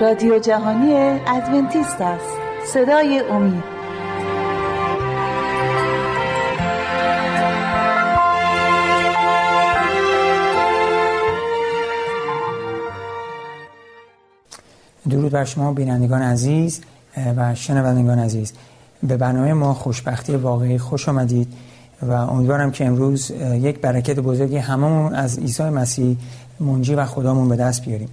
رادیو جهانی ادونتیست است. صدای امید. درود بر شما بینندگان عزیز و شنوندگان عزیز. به برنامه ما خوشبختی واقعی خوش آمدید و امیدوارم که امروز یک برکت بزرگی هممون از عیسی مسیح منجی و خدامون به دست بیاریم.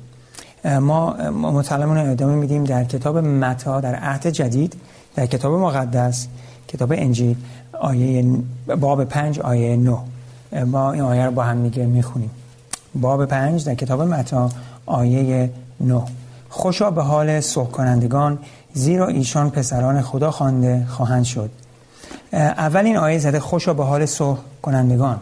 ما مطالعمون ادامه میدیم در کتاب متا در عهد جدید در کتاب مقدس کتاب انجیل آیه باب پنج آیه نو ما این آیه رو با هم دیگه می‌خونیم. باب پنج در کتاب متا آیه نو خوشا به حال صلح کنندگان زیرا ایشان پسران خدا خوانده خواهند شد. اول این آیه زده خوشا به حال صلح کنندگان.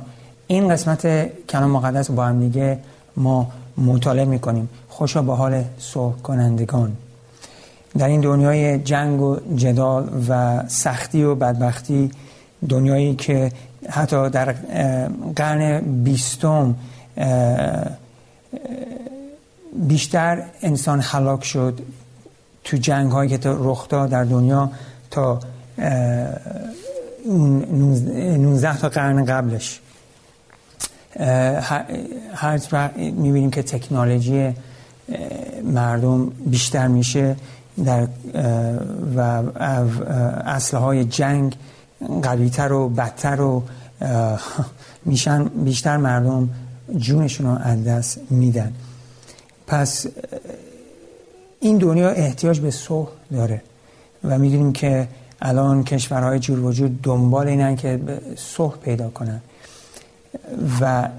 این قسمت کلام مقدس با هم دیگه ما مطالعه می‌کنیم. خوشا به حال صلح کنندگان در این دنیای جنگ و جدال و سختی و بدبختی دنیایی که حتی در قرن بیستم بیشتر انسان حلاک شد تو جنگ هایی که رخ داد در دنیا تا 19 تا قرن قبلش. هر می‌بینیم که تکنولوژی مردم بیشتر میشه در و اصله های جنگ قویتر و بدتر و میشن بیشتر مردم جونشون رو از دست میدن. پس این دنیا احتیاج به صلح داره و می‌دونیم که الان کشورهای جور وجود دنبال اینن که صلح پیدا کنن. و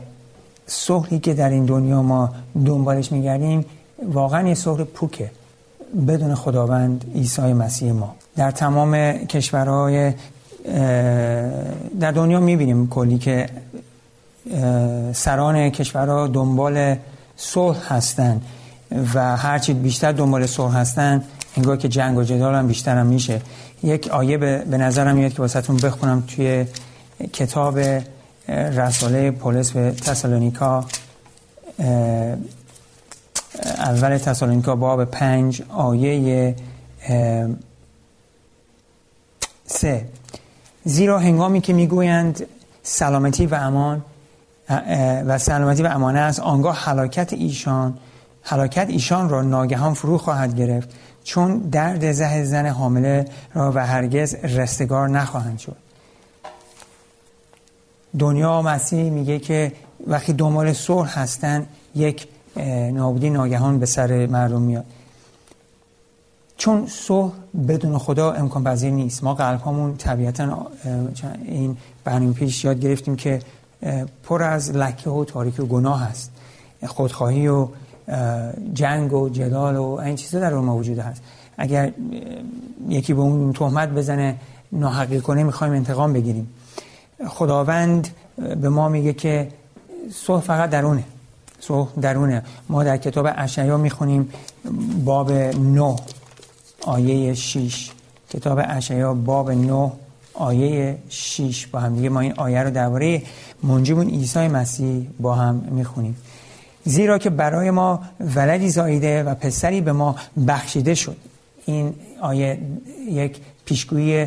صلحی که در این دنیا ما دنبالش میگردیم واقعا یه صلح پوکه بدون خداوند عیسی مسیح ما. در تمام کشورهای در دنیا می‌بینیم کلی که سران کشورها دنبال صلح هستن و هرچی بیشتر دنبال صلح هستن انگار که جنگ و جدال هم بیشتر هم میشه. یک آیه به نظرم میاد که واسهتون بخونم توی کتاب رساله پولس به تسالونیکا اول تسالونیکا باب پنج آیه سه. زیرا هنگامی که می‌گویند سلامتی و امان و سلامتی و امانه است آنگاه حلاکت ایشان حلاکت ایشان را ناگهان فرو خواهد گرفت چون درد زه زن حامله را و هرگز رستگار نخواهند شد. دنیا مسیح میگه که وقتی دنبال صلح هستن یک نابودی ناگهان به سر مردم میاد. چون صلح بدون خدا امکان پذیر نیست. ما قلب همون طبیعتا این برنامه پیش یاد گرفتیم که پر از لکه و تاریکی و گناه هست. خودخواهی و جنگ و جدال و این چیزا در ما وجود هست. اگر یکی به اون تهمت بزنه ناحقی کنه می‌خوایم انتقام بگیریم. خداوند به ما میگه که صلح فقط درونه. صلح درونه. ما در کتاب اشعیا می‌خونیم باب 9 آیه 6 کتاب اشعیا باب 9 آیه 6 با هم دیگه ما این آیه رو درباره منجیمون عیسی مسیح با هم می‌خونیم. زیرا که برای ما ولدی زاییده و پسری به ما بخشیده شد. این آیه یک پیشگویی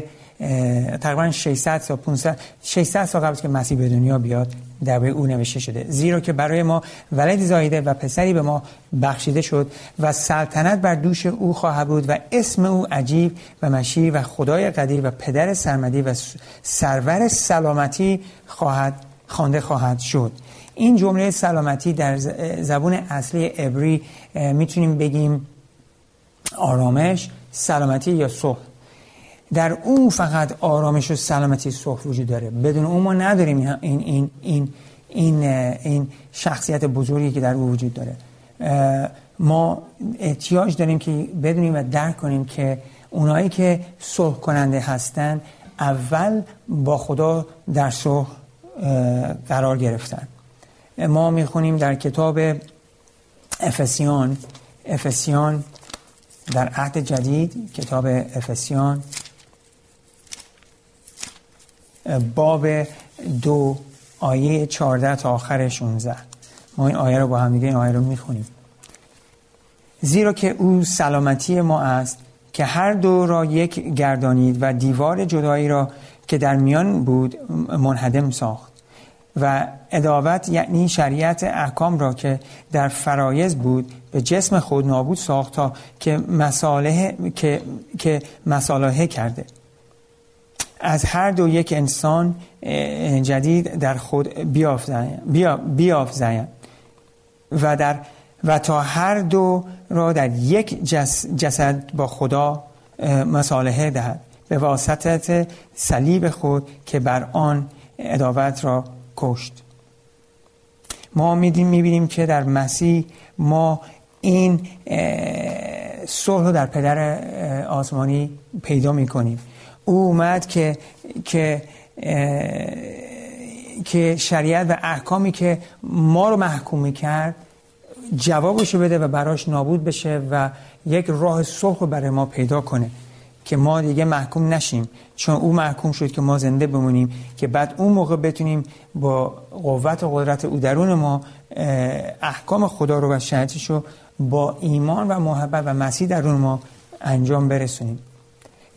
تقریبا 600 تا 500 600 سال قبل که مسیح به دنیا بیاد درباره او نوشته شده. زیرا که برای ما ولدی زاییده و پسری به ما بخشیده شد و سلطنت بر دوش او خواهد بود و اسم او عجیب و مشی و خدای قدیر و پدر سرمدی و سرور سلامتی خواهد خوانده خواهد شد. این جمله سلامتی در زبون اصلی عبری می‌تونیم بگیم آرامش سلامتی یا صلح در اون فقط آرامش و سلامتی صلح وجود داره. بدون اون ما نداریم این این این این این شخصیت بزرگی که در او وجود داره. ما احتیاج داریم که بدونیم و درک کنیم که اونایی که صلح کننده هستن اول با خدا در صلح قرار گرفتن. ما می‌خونیم در کتاب افسیان افسیان در عهد جدید کتاب افسیان باب دو آیه 14 تا آخر 16 ما این آیه رو با هم دیگه این آیه رو می‌خونیم. زیرا که او سلامتی ما است که هر دو را یک گردانید و دیوار جدایی را که در میان بود منهدم ساخت و اداوت یعنی شریعت احکام را که در فرایز بود به جسم خود نابود ساخت تا که مساله که, که مساله کرده. از هر دو یک انسان جدید در خود بیافزایم و در و تا هر دو را در یک جسد با خدا مصالحه دهد. به واسطت صلیب خود که بر آن اداوت را کشت. ما میدیم می‌بینیم که در مسیح ما این صلح رو در پدر آسمانی پیدا می‌کنیم. او اومد که که که شریعت و احکامی که ما رو محکوم کرد جوابشو بده و براش نابود بشه و یک راه صلح رو برای ما پیدا کنه که ما دیگه محکوم نشیم. چون او محکوم شد که ما زنده بمونیم که بعد اون موقع بتونیم با قوت و قدرت او درون ما احکام خدا رو و شریعتش رو با ایمان و محبت و مسیح درون ما انجام برسونیم.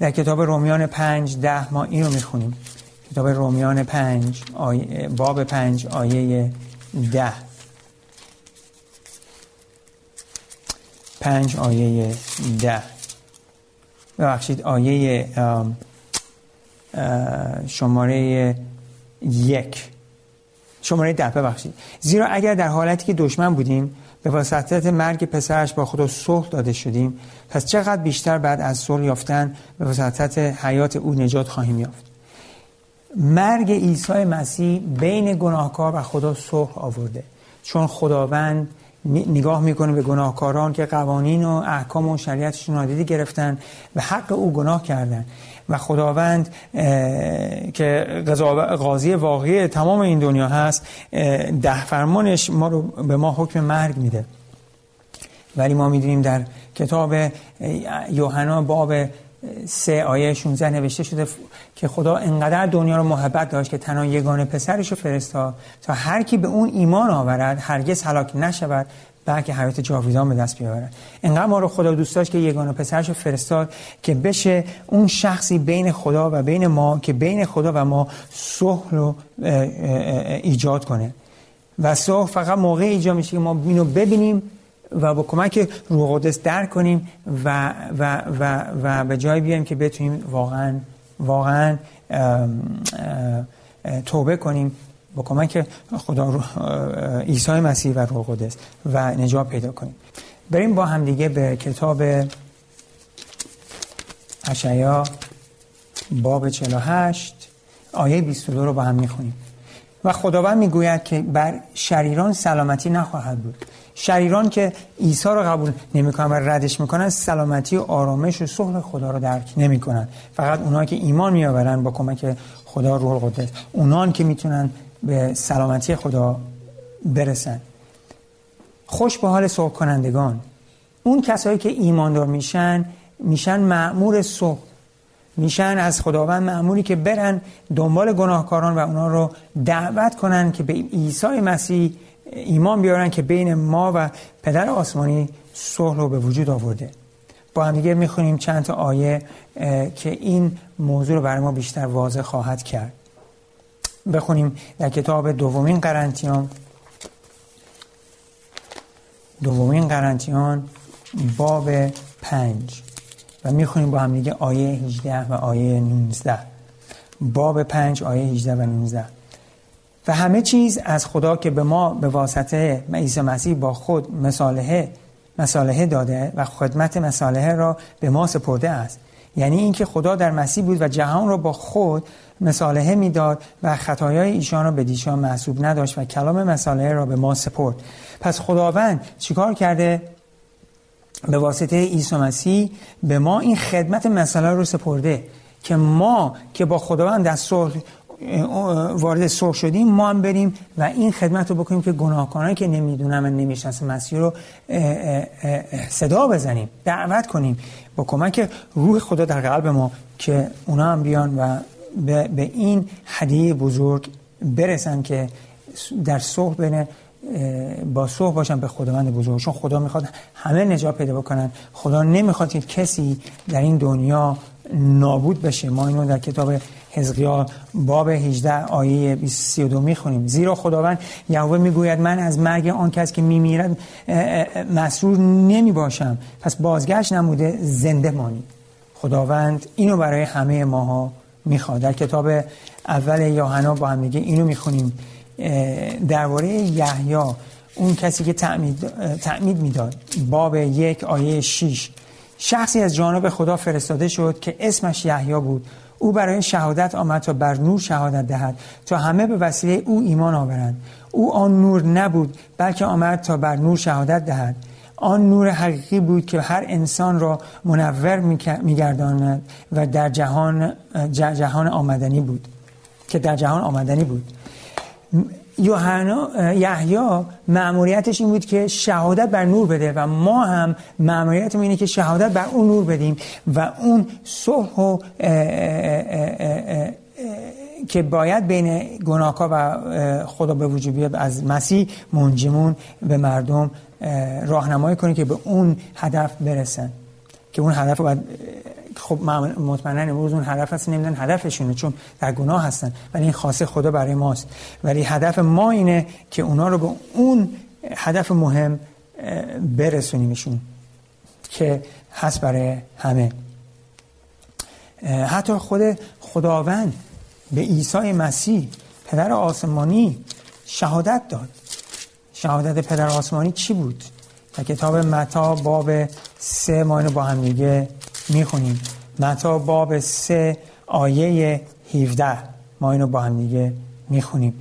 در کتاب رومیان پنج ده ما اینو می‌خونیم. کتاب رومیان پنج آیه باب پنج آیه ده. پنج آیه ده. ببخشید آیه شماره یک. شماره ده ببخشید. زیرا اگر در حالتی که دشمن بودیم به واسطت مرگ پسرش با خدا صلح داده شدیم. پس چقدر بیشتر بعد از صلح یافتن به واسطت حیات او نجات خواهیم یافت. مرگ عیسی مسیح بین گناهکار و خدا صلح آورده. چون خداوند نگاه می‌کنه به گناهکاران که قوانین و احکام و شریعتشون نادیده گرفتن و حق او گناه کردن. و خداوند که قاضی واقعی تمام این دنیا هست ده فرمانش ما رو به ما حکم مرگ میده. ولی ما می‌دونیم در کتاب یوحنا باب سه آیه 16 نوشته شده که خدا انقدر دنیا رو محبت داشت که تنها یگانه پسرش رو فرستاد تا هر کی به اون ایمان آورد هرگز هلاک نشود بلکه حیات جاویدان به دست بیاورد. انقدر ما رو خدا دوست داشت که یگانه پسرش رو فرستاد که بشه اون شخصی بین خدا و بین ما که بین خدا و ما صلح رو ایجاد کنه. و صلح فقط موقع ایجاد میشه که ما اینو ببینیم و با کمک روح قدس در کنیم و, و, و, و به جای بیایم که بتونیم واقعا واقعا توبه کنیم با کمک خدا عیسی مسیح و روح قدس و نجات پیدا کنیم. بریم با هم دیگه به کتاب اشعیا باب 48 آیه 22 رو با هم می‌خونیم. و خداوند می‌گوید که بر شریران سلامتی نخواهد بود. شریران که عیسی رو قبول نمی‌کنن و ردش می‌کنن سلامتی و آرامش و صلح خدا رو درک نمی‌کنن. فقط اونها که ایمان میآورن با کمک خدا روح القدس اونان که می‌تونن به سلامتی خدا برسن. خوش به حال صلح کنندگان اون کسایی که ایماندار میشن میشن معمور صلح میشن از خداوند معمولی که برن دنبال گناهکاران و اونا رو دعوت کنن که به عیسی مسیح ایمان بیارن که بین ما و پدر آسمانی صلح رو به وجود آورده. با هم دیگه می‌خونیم چند تا آیه که این موضوع رو برای ما بیشتر واضح خواهد کرد. بخونیم در کتاب دومین قرنتیان. دومین قرنتیان باب پنج. و می‌خونیم با هم دیگه آیه 18 و آیه 19 باب پنج آیه 18 و 19 و همه چیز از خدا که به ما به واسطه عیسی مسیح با خود مصالحه مصالحه داده و خدمت مصالحه را به ما سپرده است. یعنی اینکه خدا در مسیح بود و جهان را با خود مصالحه می‌داد و خطایای ایشان را به دیشان محسوب نداشت و کلام مصالحه را به ما سپرد. پس خداوند چیکار کرده؟ به واسطه عیسی مسیح به ما این خدمت مسئله رو سپرده که ما که با خداوند در صلح وارد صلح شدیم ما هم بریم و این خدمت رو بکنیم که گناهکارانی که نمی‌دونم و نمی‌شناسه مسیح رو صدا بزنیم دعوت کنیم با کمک روح خدا در قلب ما که اونا هم بیان و به این هدیه بزرگ برسن که در صلح بین با صح باشن به خداوند بزرگ. چون خدا می‌خواد همه نجات پیدا بکنن. خدا نمی‌خواد که کسی در این دنیا نابود بشه. ما اینو در کتاب حزقیال باب 18 آیه 32 می‌خونیم. زیرا خداوند یهوه می‌گوید من از مرگ آن کس که میمیرد مسرور نمی باشم پس بازگشت نموده زنده مانی. خداوند اینو برای همه ماها می‌خواد. در کتاب اول یوحنا با هم دیگه اینو می‌خونیم. درباره یحیی اون کسی که تعمید, تعمید می‌داد. باب یک آیه 6 شخصی از جانب خدا فرستاده شد که اسمش یحیی بود. او برای شهادت آمد تا بر نور شهادت دهد. تا همه به وسیله او ایمان آورند. او آن نور نبود بلکه آمد تا بر نور شهادت دهد. آن نور حقیقی بود که هر انسان را منور میگرداند و در جهان جهان آمدنی بود. که در جهان آمدنی بود. یوحنا یحیی مأموریتش این بود که شهادت بر نور بده و ما هم مأموریتمون اینه که شهادت بر اون نور بدیم و اون صح و که باید بین گناهکار و خدا به وجود بیاد از مسیح منجمون به مردم راهنمایی کنه که به اون هدف برسن که اون هدف باید خب مطمئنا امروز اون هدف هست نمیدن هدفشونه چون در گناه هستن ولی این خاصه خدا برای ماست. ولی هدف ما اینه که اونا رو به اون هدف مهم برسونیمشون که هست برای همه. حتی خود خداوند به عیسی مسیح پدر آسمانی شهادت داد. شهادت پدر آسمانی چی بود؟ در کتاب متا باب سه ما با هم دیگه می‌خونیم. متا باب سه آیه 17 ما اینو با هم دیگه می‌خونیم.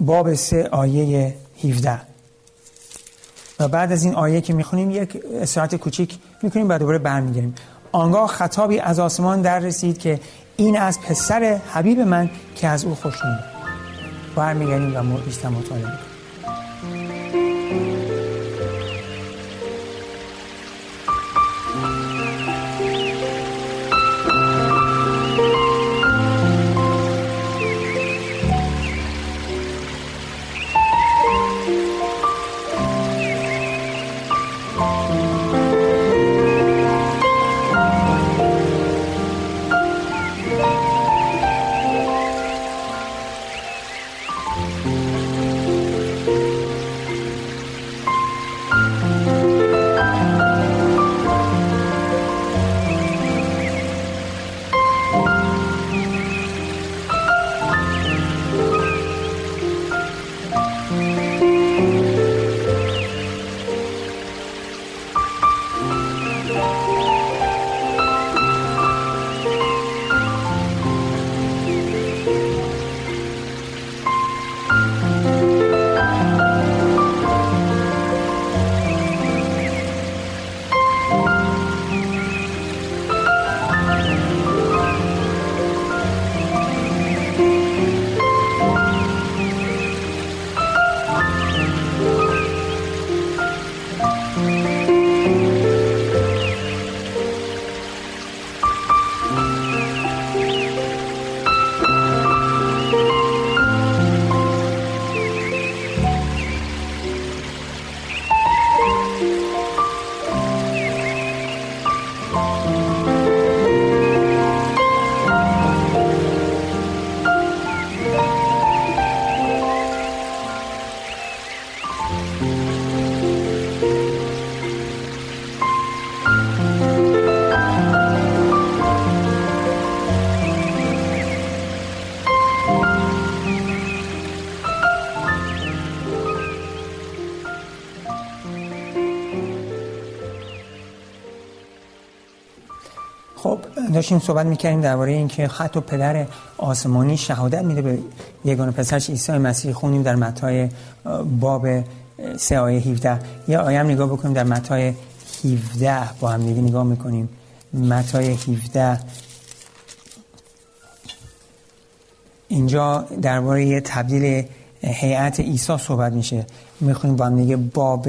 باب سه آیه 17 و بعد از این آیه که می‌خونیم یک استراحت کوچیک می‌کنیم بعد دوباره برمیگردیم. آنگاه خطابی از آسمان در رسید که این از پسر حبیب من که از او خوشنود برمیگردیم و بیشتر مطالعه داشتیم صحبت می‌کردیم درباره اینکه حتی پدر آسمانی شهادت میده به یگانه پسرش عیسی مسیح. خونیم در متای باب سه آیه 17 یا آیه هم نگاه بکنیم در متای 17 با هم دیگه نگاه می‌کنیم. متای 17 اینجا درباره تبدیل هیئت عیسی صحبت میشه. می‌خونیم با هم دیگه باب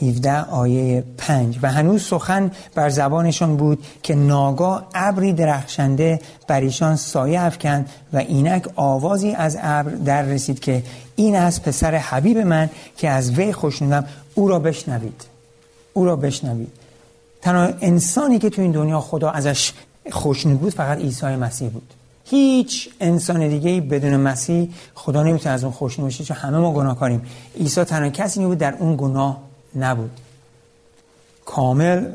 17 آیه 5 و هنوز سخن بر زبانشان بود که ناگاه ابری درخشنده بر ایشان سایه افکند و اینک آوازی از ابر در رسید که این از پسر حبیب من که از وی خوشنودم او را بشنوید. او را بشنوید. تنها انسانی که تو این دنیا خدا ازش خوشنود بود فقط عیسی مسیح بود. هیچ انسان دیگه بدون مسیح خدا نمی‌تونه از اون خوشنود بشه چون همه ما گناهکاریم. عیسی تنها کسی بود در اون گناه نبود. کامل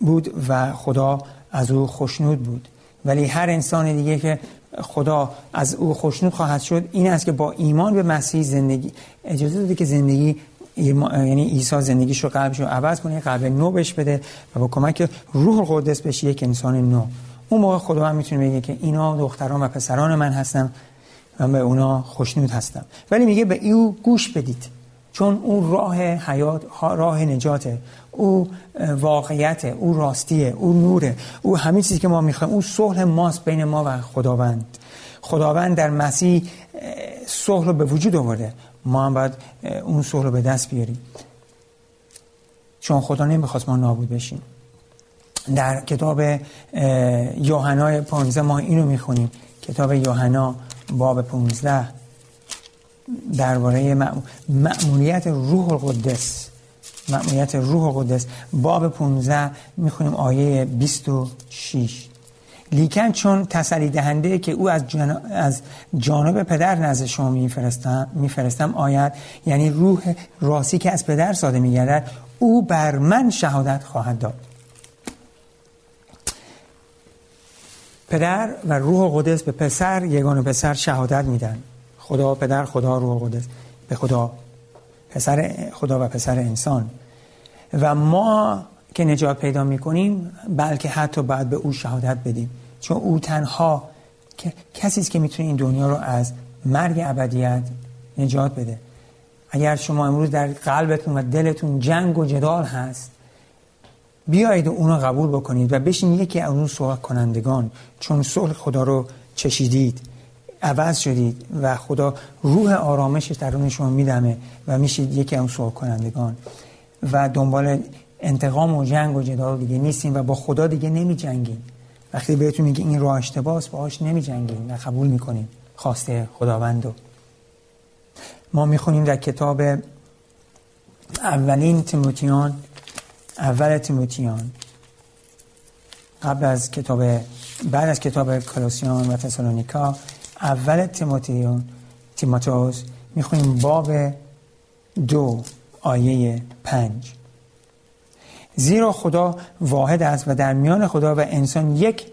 بود و خدا از او خوشنود بود. ولی هر انسان دیگه که خدا از او خوشنود خواهد شد این است که با ایمان به مسیح زندگی اجازه داده که زندگی یعنی عیسی زندگیش رو قلبش رو عوض کنه قلب نو بش بده و با کمک روح القدس بشه یک انسان نو. اون موقع خدا هم می‌تونه بگه که اینا دختران و پسران من هستم و به اونا خوشنود هستم. ولی میگه به او گوش بدید. چون او راه حیات راه نجاته او واقعیت او راستیه او نوره او همه چیزی که ما می‌خوایم او صلح ماست بین ما و خداوند. خداوند در مسیح صلح رو به وجود آورده. ما هم باید اون صلح رو به دست بیاریم. چون خدا نمی‌خواست ما نابود بشیم. در کتاب یوحنا 15 ما اینو می‌خونیم. کتاب یوحنا باب 15 درباره مأموریت روح القدس. مأموریت روح القدس. باب 15 می‌خونیم آیه 26 لیکن چون تسلی دهنده که او از, از جانب پدر نزد شما میفرستم میفرستم آید یعنی روح راسی که از پدر ساده میگردد او بر من شهادت خواهد داد. پدر و روح قدس به پسر یگان پسر شهادت میدن. خدا پدر خدا روح قدس به خدا پسر خدا و پسر انسان. و ما که نجات پیدا می‌کنیم بلکه حتی بعد به او شهادت بدیم. چون او تنها کسی است که می‌تونه این دنیا رو از مرگ ابدیت نجات بده. اگر شما امروز در قلبتون و دلتون جنگ و جدال هست بیایید و رو قبول بکنید و بشین یکی از اون صلح کنندگان چون صلح خدا رو چشیدید. عوض شدید و خدا روح آرامشش درون شما میدمه و میشید یکی اون صلح کنندگان و دنبال انتقام و جنگ و جدال دیگه نیستیم و با خدا دیگه نمی جنگیم وقتی بهتون میگه این راه اشتباس باهاش نمی جنگیم و قبول می‌کنیم. خواسته خداوندو ما می‌خونیم در کتاب اولین تیموتیان اول تیموتیان. قبل از کتاب بعد از کتاب کلوسیان و تسالونیکا اول تیموتیون تیموتوس می‌خونیم باب دو آیه پنج. زیرا خدا واحد است و در میان خدا و انسان یک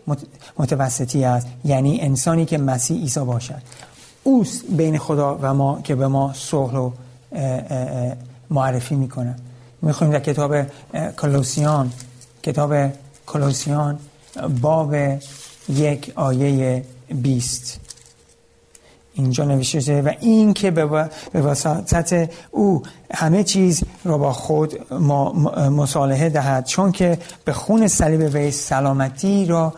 متوسطی است یعنی انسانی که مسیح عیسی باشد. اوست بین خدا و ما که به ما صلح و معرفی می‌کنه می‌خونیم در کتاب کلوسیان کتاب کلوسیان باب یک آیه بیست. اینجا نوشته شده و این که به وساطت او همه چیز را با خود مصالحه دهد چون که به خون صلیب وی سلامتی را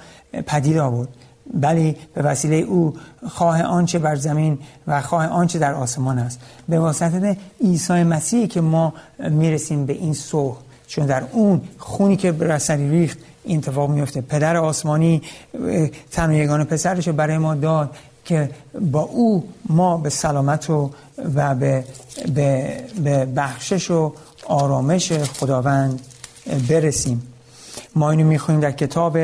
پدید آورد. بلی به وسیله او خواه آنچه بر زمین و خواه آنچه در آسمان است. به واسطه عیسی مسیحی که ما می‌رسیم به این صلح چون در اون خونی که به رسلی ریخت این اتفاق میفته پدر آسمانی تن یگان پسرش برای ما داد. که با او ما به سلامت و, و به, به, به بخشش و آرامش خداوند برسیم. ما اینو می‌خونیم در کتاب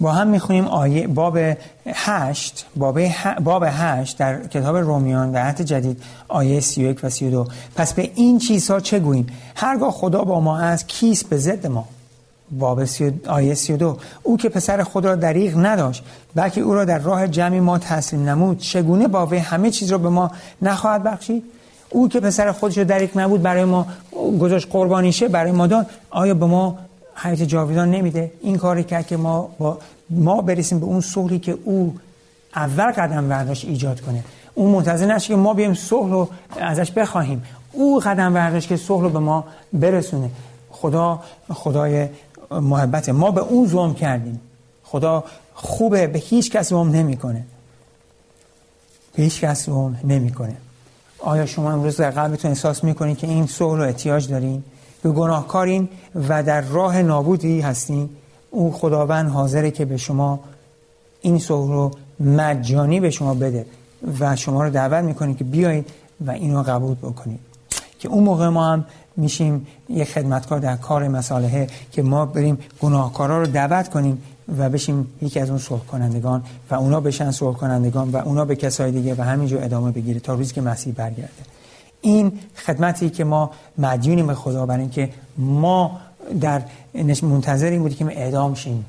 با هم می‌خونیم آیه باب هشت باب, باب هشت در کتاب رومیان در عهد جدید آیه سی و یک و سی و دو. پس به این چیزها چه گوییم؟ هرگاه خدا با ما است کیست به ضد ما؟ باب آیه سی و دو. او که پسر خود را دریغ نداشت بلکه او را در راه جمعی ما تسلیم نمود. چگونه با همه چیز را به ما نخواهد بخشید؟ او که پسر خودش را دریغ نبود برای ما گذاشت قربانیشه برای ما داد. آیا به ما حیات جاویدان نمیده؟ این کاری کرد که ما با ما برسیم به اون صلحی که او اول قدم برداشت ایجاد کنه. اون منتظر نشه که ما بیایم صلح رو ازش بخواهیم. او قدم برداشت که صلح رو به ما برسونه. خدا خدای محبت. ما به اون ظلم کردیم. خدا خوبه به هیچ کس ظلم نمی‌کنه. به هیچ کس ظلم نمی‌کنه. آیا شما امروز در قلبتون احساس می‌کنید که این صلح رو احتیاج دارین؟ به گناهکارین و در راه نابودی هستین؟ او خداوند حاضره که به شما این صلح رو مجانی به شما بده و شما رو دعوت می‌کنه که بیایید و اینو قبول بکنید. که اون موقع ما هم میشیم یک خدمتکار در کار مسالحه که ما بریم گناهکارا رو دعوت کنیم و بشیم یکی از اون صلح کنندگان و اونا بشن صلح کنندگان و اونا به کسای دیگه و همینجور ادامه بگیره تا روزی که مسیح برگرده. این خدمتی که ما مدیونیم به خدا برای اینکه ما در منتظر بودیم که اعدام شیم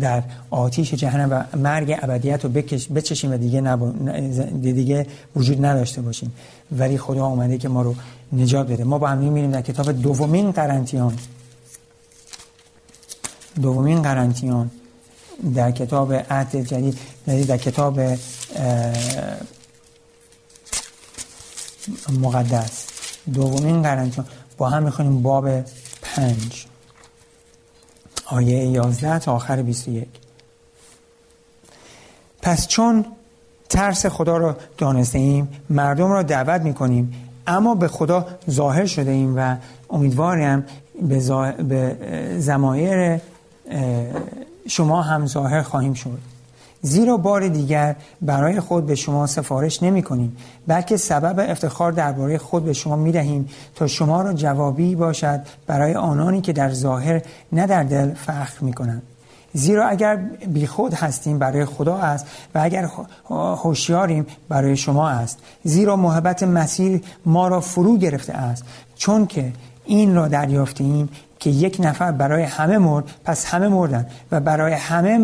در آتیش جهنم و مرگ ابدیت رو بچشیم و دیگه, دیگه وجود نداشته باشیم. ولی خدا آمده که ما رو نجات بده. ما با هم میریم در کتاب دومین قرنتیان. دومین قرنتیان در کتاب عهد جدید در کتاب مقدس. دومین قرنتیان. با هم می‌خونیم باب پنج. آیه 11 تا آخر 21 پس چون ترس خدا را دانسته ایم مردم را دعوت می‌کنیم اما به خدا ظاهر شده ایم و امیدواریم به, زا... به زمایر شما هم ظاهر خواهیم شد. زیرا بار دیگر برای خود به شما سفارش نمی کنیم بلکه سبب افتخار درباره خود به شما می دهیم تا شما را جوابی باشد برای آنانی که در ظاهر نه در دل فخر می کنند. زیرا اگر بیخود هستیم برای خدا است و اگر هوشیاریم برای شما است. زیرا محبت مسیر ما را فرو گرفته است. چون که این را دریافتیم که یک نفر برای همه مرد پس همه مردن و برای همه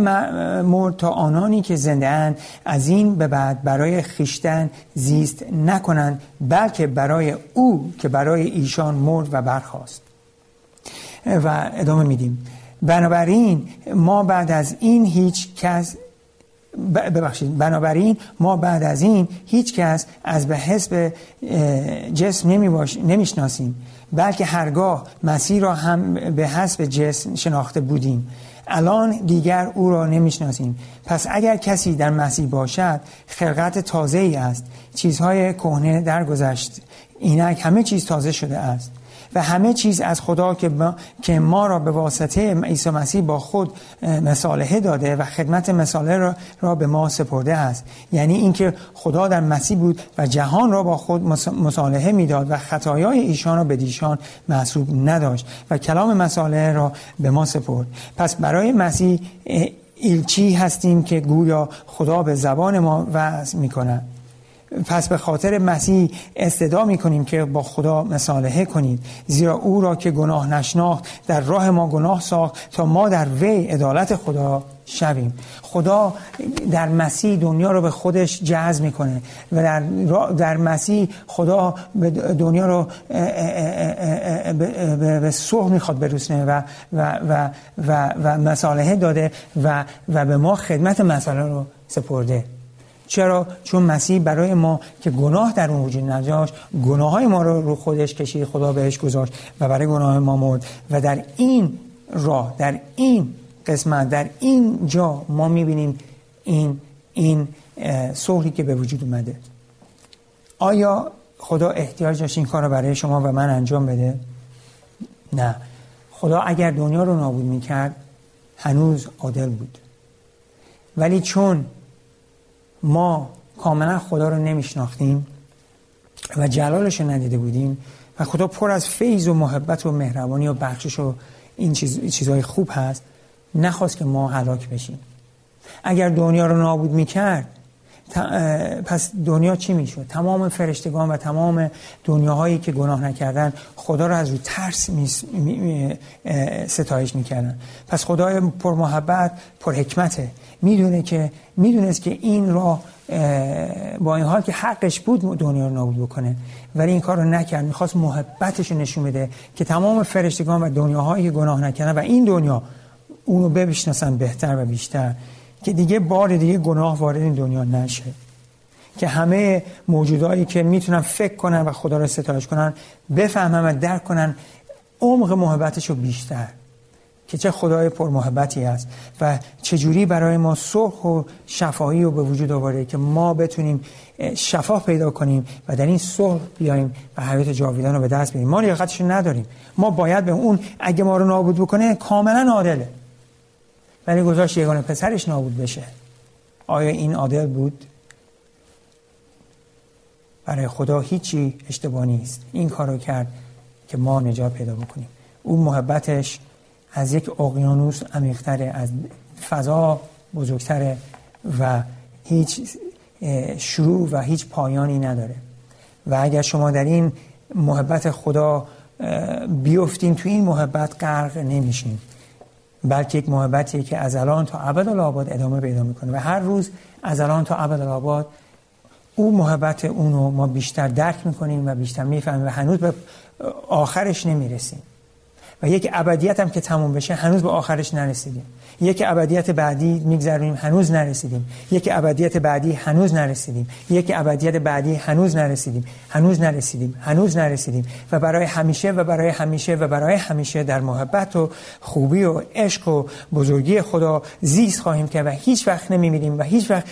مرد تا آنانی که زنده اند از این به بعد برای خیشتن زیست نکنند بلکه برای او که برای ایشان مرد و برخواست و ادامه میدیم. بنابراین ما بعد از این هیچ کس ببخشید بنابراین ما بعد از این هیچ کس از به حسب جسم نمی‌شناسیم بلکه هرگاه مسیح را هم به حسب جسم شناخته بودیم. الان دیگر او را نمی‌شناسیم. پس اگر کسی در مسیح باشد خلقت تازه ای است. چیزهای کهنه درگذشت. اینک همه چیز تازه شده است. و همه چیز از خدا که ما, که ما را به واسطه عیسی مسیح با خود مصالحه داده و خدمت مصالحه را, را به ما سپرده است. یعنی اینکه خدا در مسیح بود و جهان را با خود مصالحه می‌داد و خطایای ایشان را به دیشان محسوب نداشت و کلام مصالحه را به ما سپرد. پس برای مسیح ایلچی هستیم که گویا خدا به زبان ما وعظ می کند پس به خاطر مسیح استدا می کنیم که با خدا مصالحه کنید. زیرا او را که گناه نشناخت در راه ما گناه ساخت تا ما در وی عدالت خدا شویم. خدا در مسیح دنیا رو به خودش جذب می‌کنه و در, در مسیح خدا دنیا رو به صلح می‌خواد برسونه و و و و, و مصالحه داده و و به ما خدمت مسئله رو سپرده. چرا؟ چون مسیح برای ما که گناه در اون وجود نداشت گناه های ما رو رو خودش کشید خدا بهش گذاشت و برای گناه ما مرد. و در این راه در این قسمت در این جا ما می‌بینیم این این صلحی که به وجود اومده. آیا خدا احتیاج داشت این کار برای شما و من انجام بده؟ نه. خدا اگر دنیا رو نابود می‌کرد هنوز عادل بود. ولی چون ما کاملا خدا رو نمیشناختیم و جلالش رو ندیده بودیم و خدا پر از فیض و محبت و مهربانی و بخشش و این چیز، چیزهای خوب هست نخواست که ما هلاک بشیم. اگر دنیا رو نابود می‌کرد پس دنیا چی می‌شد؟ تمام فرشتگان و تمام دنیاهایی که گناه نکردن خدا رو از رو ترس می ستایش می‌کردن. پس خدای پر محبت پر حکمته می‌دونه که می‌دونست که این را با این حال که حقش بود دنیا رو نابود بکنه. ولی این کار رو نکرد. می‌خواست محبتش رو نشون بده که تمام فرشتگان و دنیاهایی که گناه نکردن و این دنیا اونو بشناسن بهتر و بیشتر. که دیگه بار دیگه گناه وارد این دنیا نشه. که همه موجودایی که می‌تونن فکر کنن و خدا رو ستایش کنن بفهمن و درک کنن عمق محبتش رو بیشتر. که چه خدای پرمحبتی است و چجوری برای ما صلح و شفاهی رو به وجود آورده که ما بتونیم شفاف پیدا کنیم و در این صلح بیایم و حیات جاویدان رو به دست بیاریم. ما لیاقتش نداریم. ما باید به اون اگه ما رو نابود بکنه کاملا عادله. ولی گذاشت یگانه پسرش نابود بشه. آیا این عادل بود؟ برای خدا هیچی اشتباه نیست. این کارو کرد که ما نجات پیدا بکنیم. اون محبتش از یک اقیانوس عمیقتره از فضا بزرگتره و هیچ شروع و هیچ پایانی نداره. و اگر شما در این محبت خدا بیفتین تو این محبت غرق نمیشین. بلکه یک محبتی که از الان تا ابد الآباد ادامه پیدا می‌کنه. و هر روز از الان تا ابد الآباد او محبت اونو ما بیشتر درک می‌کنیم و بیشتر می‌فهمیم و هنوز به آخرش نمی‌رسیم. و یک ابدیت هم که تموم بشه هنوز به آخرش نرسیدیم. یک ابدیت بعدی میگذرونیم هنوز نرسیدیم. یک ابدیت بعدی هنوز نرسیدیم. یک ابدیت بعدی هنوز نرسیدیم. هنوز نرسیدیم. هنوز نرسیدیم. و برای همیشه و برای همیشه و برای همیشه در محبت و خوبی و عشق و بزرگی خدا زیست خواهیم که و هیچ وقت نمیمیریم و هیچ وقت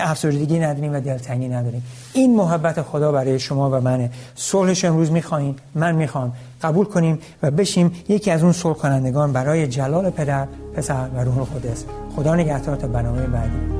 افسردگی نداریم و دلتنگی نداریم. این محبت خدا برای شما و منه. صلحش امروز می‌خواهیم. من می‌خوام. قبول کنیم و بشیم یکی از اون صلح کنندگان برای جلال پدر پسر و روح القدس. خدا نگهدار تا برنامه بعدی.